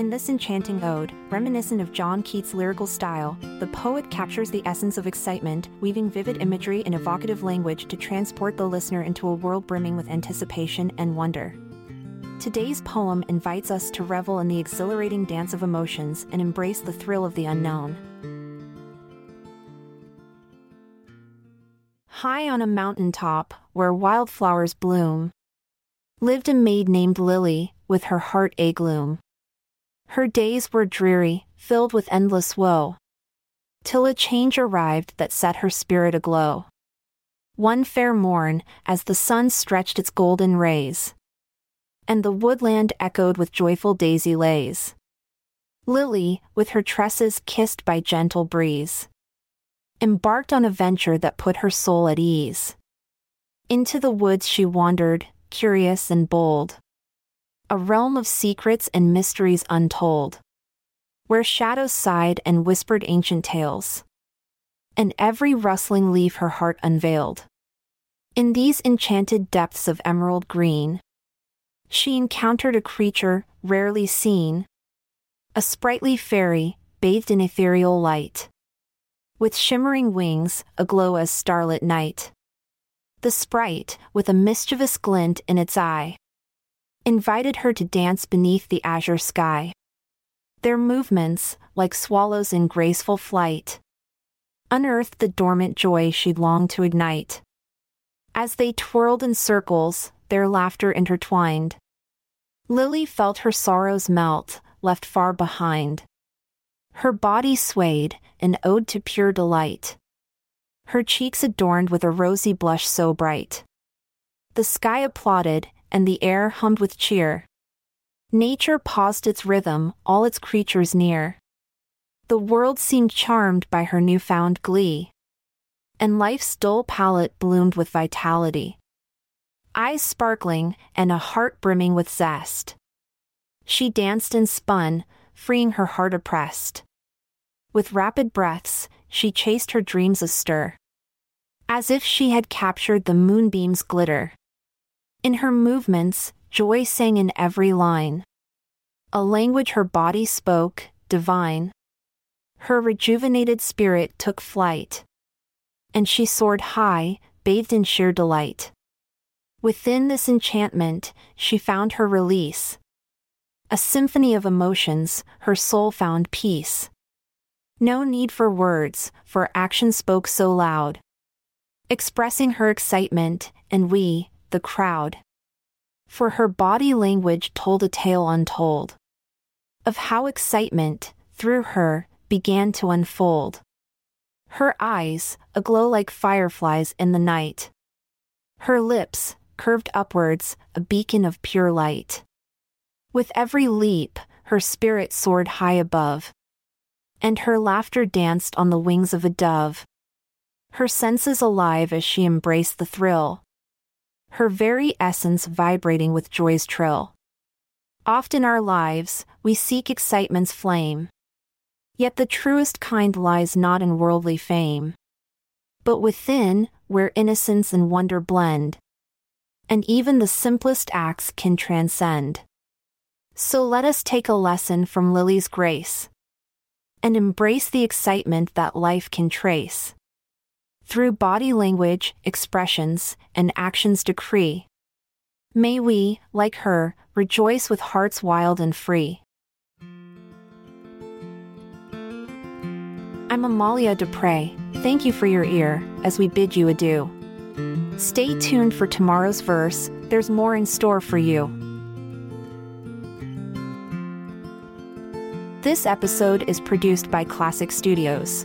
In this enchanting ode, reminiscent of John Keats' lyrical style, the poet captures the essence of excitement, weaving vivid imagery and evocative language to transport the listener into a world brimming with anticipation and wonder. Today's poem invites us to revel in the exhilarating dance of emotions and embrace the thrill of the unknown. High on a mountain top, where wildflowers bloom, lived a maid named Lily, with her heart a gloom. Her days were dreary, filled with endless woe. Till a change arrived that set her spirit aglow. One fair morn, as the sun stretched its golden rays, and the woodland echoed with joyful daisy lays. Lily, with her tresses kissed by gentle breeze, embarked on a venture that put her soul at ease. Into the woods she wandered, curious and bold a realm of secrets and mysteries untold, where shadows sighed and whispered ancient tales, and every rustling leaf her heart unveiled. In these enchanted depths of emerald green, she encountered a creature rarely seen, a sprightly fairy bathed in ethereal light, with shimmering wings aglow as starlit night. The sprite, with a mischievous glint in its eye, invited her to dance beneath the azure sky. Their movements, like swallows in graceful flight, unearthed the dormant joy she longed to ignite. As they twirled in circles, their laughter intertwined. Lily felt her sorrows melt, left far behind. Her body swayed, an ode to pure delight. Her cheeks adorned with a rosy blush so bright. The sky applauded, and the air hummed with cheer. Nature paused its rhythm, all its creatures near. The world seemed charmed by her newfound glee. And life's dull palate bloomed with vitality. Eyes sparkling, and a heart brimming with zest. She danced and spun, freeing her heart oppressed. With rapid breaths, she chased her dreams astir. As if she had captured the moonbeam's glitter. In her movements, joy sang in every line. A language her body spoke, divine. Her rejuvenated spirit took flight. And she soared high, bathed in sheer delight. Within this enchantment, she found her release. A symphony of emotions, her soul found peace. No need for words, for action spoke so loud. Expressing her excitement, and we, the crowd. For her body language told a tale untold of how excitement, through her, began to unfold. Her eyes, aglow like fireflies in the night. Her lips, curved upwards, a beacon of pure light. With every leap, her spirit soared high above. And her laughter danced on the wings of a dove. Her senses alive as she embraced the thrill her very essence vibrating with joy's trill. Oft in our lives, we seek excitement's flame. Yet the truest kind lies not in worldly fame, but within, where innocence and wonder blend. And even the simplest acts can transcend. So let us take a lesson from Lily's grace and embrace the excitement that life can trace through body language, expressions, and actions decree. May we, like her, rejoice with hearts wild and free. I'm Amalia Dupre. Thank you for your ear as we bid you adieu. Stay tuned for tomorrow's verse, there's more in store for you. This episode is produced by Klassic Studios.